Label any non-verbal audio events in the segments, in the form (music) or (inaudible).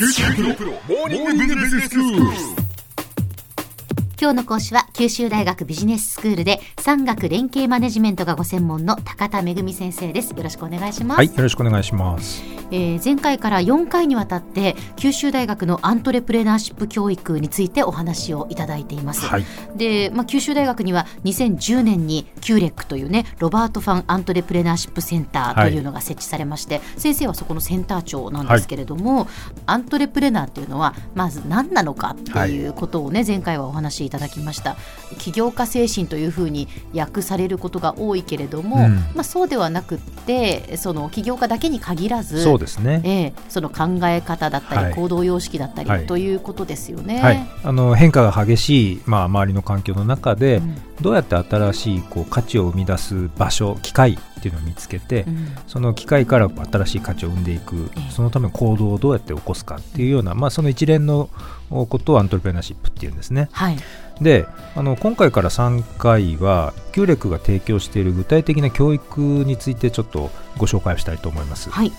九州大学モーニングビジネススクール今日の講師は九州大学ビジネススクールで産学連携マネジメントがご専門の高田仁先生です。よろしくお願いします。はいよろしくお願いします。えー、前回から4回にわたって九州大学のアントレプレナーシップ教育についてお話をいただいています、はい、で、まあ、九州大学には2010年に QREC というねロバート・ファン・アントレプレナーシップセンターというのが設置されまして、はい、先生はそこのセンター長なんですけれども、はい、アントレプレナーっていうのはまず何なのかっていうことをね、前回はお話しいただきました。起業家精神というふうに訳されることが多いけれども、うん、まあ、そうではなくてその起業家だけに限らずそうですね、えー、その考え方だったり、行動様式だったり、はい、ということですよね、はい、あの変化が激しい、まあ、周りの環境の中で、うん、どうやって新しいこう価値を生み出す場所機会っていうのを見つけて、うん、その機会から新しい価値を生んでいく、そのための行動をどうやって起こすかっていうような、まあ、その一連のことをアントレプレナーシップっていうんですね。はい。であの今回から3回は QREC が提供している具体的な教育についてちょっとご紹介をしたいと思います。はい、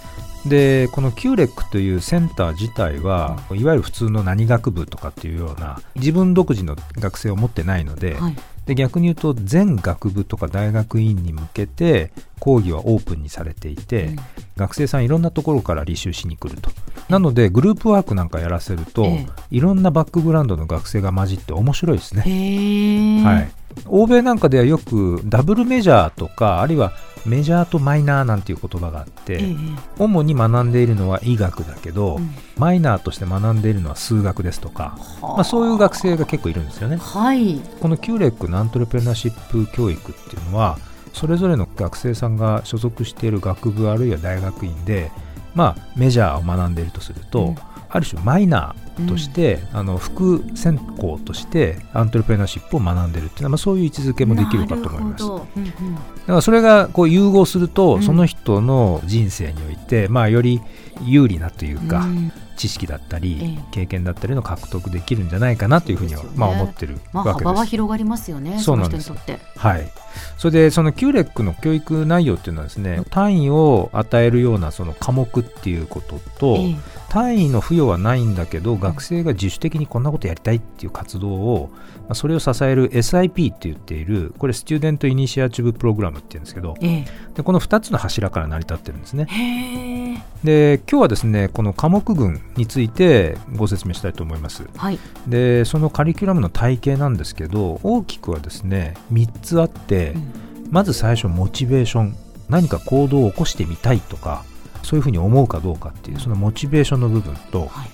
でこの QREC というセンター自体はいわゆる普通の何学部とかっていうような自分独自の学生を持ってないのではい、で逆に言うと全学部とか大学院に向けて講義はオープンにされていて、うん、学生さんいろんなところから履修しに来ると。なのでグループワークなんかやらせると、ええ、いろんなバックグラウンドの学生が混じって面白いですね。はい、欧米なんかではよくダブルメジャーとかあるいはメジャーとマイナーなんていう言葉があって、え主に学んでいるのは医学だけど、うん、マイナーとして学んでいるのは数学ですとか、まあ、そういう学生が結構いるんですよね。はい、このキューレックのアントレプレナーシップ教育っていうのはそれぞれの学生さんが所属している学部あるいは大学院で、まあ、メジャーを学んでいるとすると、うんある種マイナーとして、うん、あの副専攻としてアントレプレナーシップを学んでるっていうのは、まあ、そういう位置づけもできるかと思います。うんうん、だからそれがこう融合すると、その人の人生において、まあ、より有利なというか、知識だったり、経験だったりの獲得できるんじゃないかなというふうには、まあ、思ってるわけです。幅は広がりますよね、そうなんです。はい、それでそのキューレックの教育内容っていうのはですね単位を与えるようなその科目っていうことと、単位の付与はないんだけど学生が自主的にこんなことやりたいっていう活動を、まあ、それを支える SIP って言っているこれスチューデントイニシアチブプログラムっていうんですけど、えでこの2つの柱から成り立ってるんですね。で今日はですねこの科目群についてご説明したいと思います、はい、でそのカリキュラムの体系なんですけど大きくはですね3つあって、うん、まず最初モチベーション何か行動を起こしてみたいとかそういうふうに思うかどうかっていうそのモチベーションの部分と、はい、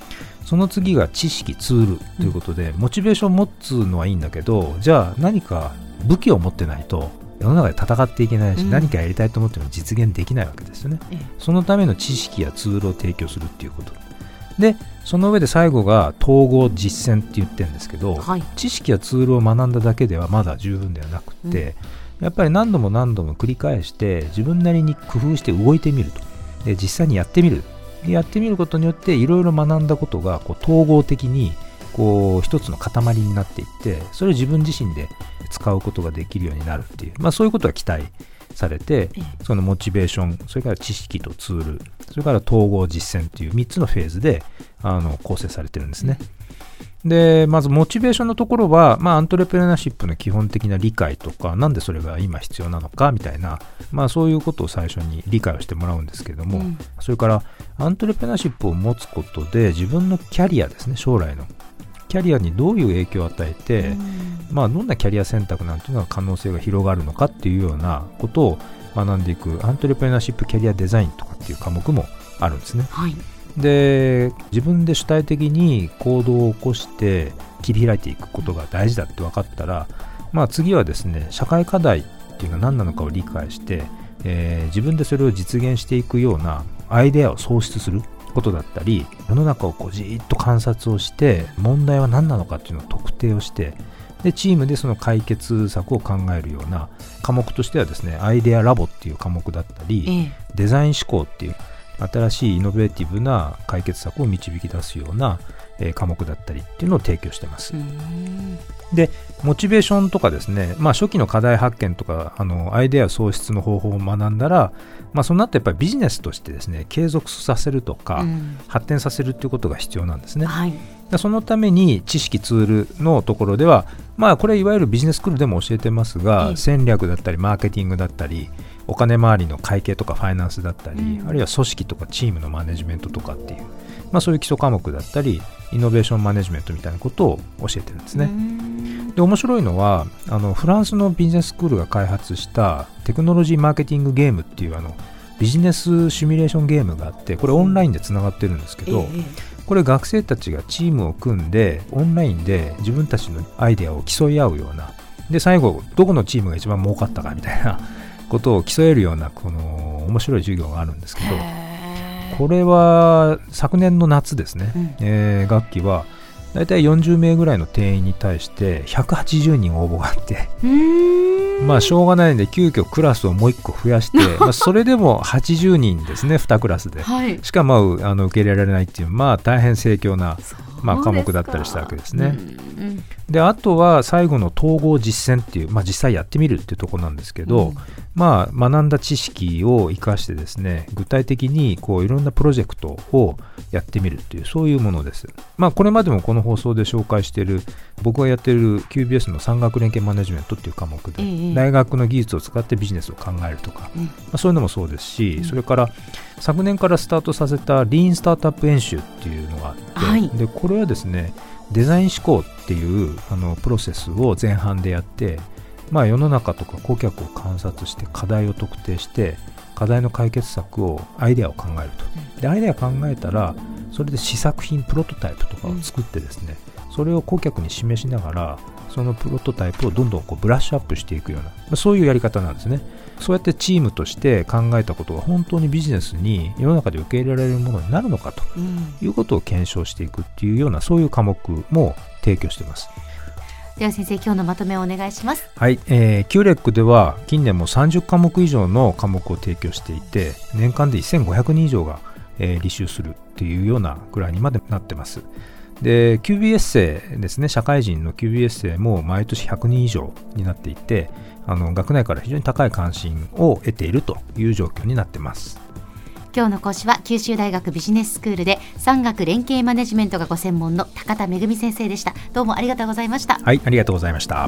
その次が知識ツールということで、うん、モチベーションを持つのはいいんだけどじゃあ何か武器を持ってないと世の中で戦っていけないし、うん、何かやりたいと思っても実現できないわけですよね、うん、そのための知識やツールを提供するっていうこと。でその上で最後が統合実践って言ってるんですけど、はい、知識やツールを学んだだけではまだ十分ではなくて、やっぱり何度も何度も繰り返して自分なりに工夫して動いてみるとで実際にやってみる。やってみることによっていろいろ学んだことがこう統合的にこう一つの塊になっていってそれを自分自身で使うことができるようになるっていう、まあ、そういうことが期待されてそのモチベーションそれから知識とツールそれから統合実践っていう3つのフェーズであの構成されてるんですね。で、まずモチベーションのところは、まあ、アントレプレナーシップの基本的な理解とか、なんでそれが今必要なのかみたいな、まあ、そういうことを最初に理解をしてもらうんですけれども、うん、それから、アントレプレナーシップを持つことで、自分のキャリアですね、将来の。キャリアにどういう影響を与えて、うん、まあ、どんなキャリア選択なんていうのは可能性が広がるのかっていうようなことを学んでいく、アントレプレナーシップキャリアデザインとかっていう科目もあるんですね。はいで自分で主体的に行動を起こして切り開いていくことが大事だって分かったら、まあ、次はですね社会課題っていうのは何なのかを理解して、えー、自分でそれを実現していくようなアイデアを創出することだったり世の中をこうじーっと観察をして問題は何なのかっていうのを特定をしてでチームでその解決策を考えるような科目としてはですねアイデアラボっていう科目だったり、デザイン思考っていう新しいイノベーティブな解決策を導き出すような、えー、科目だったりっていうのを提供してます。でモチベーションとかですね、まあ、初期の課題発見とかあのアイデア創出の方法を学んだら、まあ、その後やっぱりビジネスとしてですね継続させるとか、うん、発展させるっていうことが必要なんですね。はいそのために知識ツールのところでは、まあ、これいわゆるビジネススクールでも教えてますが、戦略だったりマーケティングだったりお金回りの会計とかファイナンスだったり、うん、あるいは組織とかチームのマネジメントとかっていう、まあ、そういう基礎科目だったりイノベーションマネジメントみたいなことを教えてるんですね。で面白いのはあのフランスのビジネススクールが開発したテクノロジーマーケティングゲームっていうあのビジネスシミュレーションゲームがあってこれオンラインでつながってるんですけど、これ学生たちがチームを組んでオンラインで自分たちのアイデアを競い合うようなで最後どこのチームが一番儲かったかみたいなことを競えるようなこの面白い授業があるんですけどこれは昨年の夏ですね、うん、えー、学期は大体40名ぐらいの定員に対して180人応募があってまあしょうがないんで急遽クラスをもう1個増やして (laughs) まあそれでも80人ですね2クラスで、はい、しかもあの受け入れられないっていうまあ大変盛況な、まあ、科目だったりしたわけですね。であとは最後の統合実践っていう、まあ、実際やってみるっていうところなんですけど、うん、まあ、学んだ知識を生かしてですね具体的にこういろんなプロジェクトをやってみるっていうそういうものです、まあ、これまでもこの放送で紹介している僕がやっている QBS の産学連携マネジメントっていう科目で、ええ、大学の技術を使ってビジネスを考えるとか、うん、まあ、そういうのもそうですし、うん、それから昨年からスタートさせたリーンスタートアップ演習っていうのがあって、はい、でこれはですねデザイン思考っていうあのプロセスを前半でやって、まあ、世の中とか顧客を観察して課題を特定して課題の解決策をアイデアを考えると。でアイデア考えたらそれで試作品プロトタイプとかを作ってですね、それを顧客に示しながらそのプロトタイプをどんどんこうブラッシュアップしていくような、まあ、そういうやり方なんですね。そうやってチームとして考えたことが本当にビジネスに世の中で受け入れられるものになるのかということを検証していくっていうようなそういう科目も提供しています。では先生今日のまとめをお願いします。はい、えー、キューレックでは近年も30科目以上の科目を提供していて年間で1500人以上が、えー、履修するっていうようなぐらいにまでなってますで QBS 生ですね社会人の QBS 生も毎年100人以上になっていてあの学内から非常に高い関心を得ているという状況になっています。今日の講師は九州大学ビジネススクールで産学連携マネジメントがご専門の高田恵先生でした。どうもありがとうございました。はいありがとうございました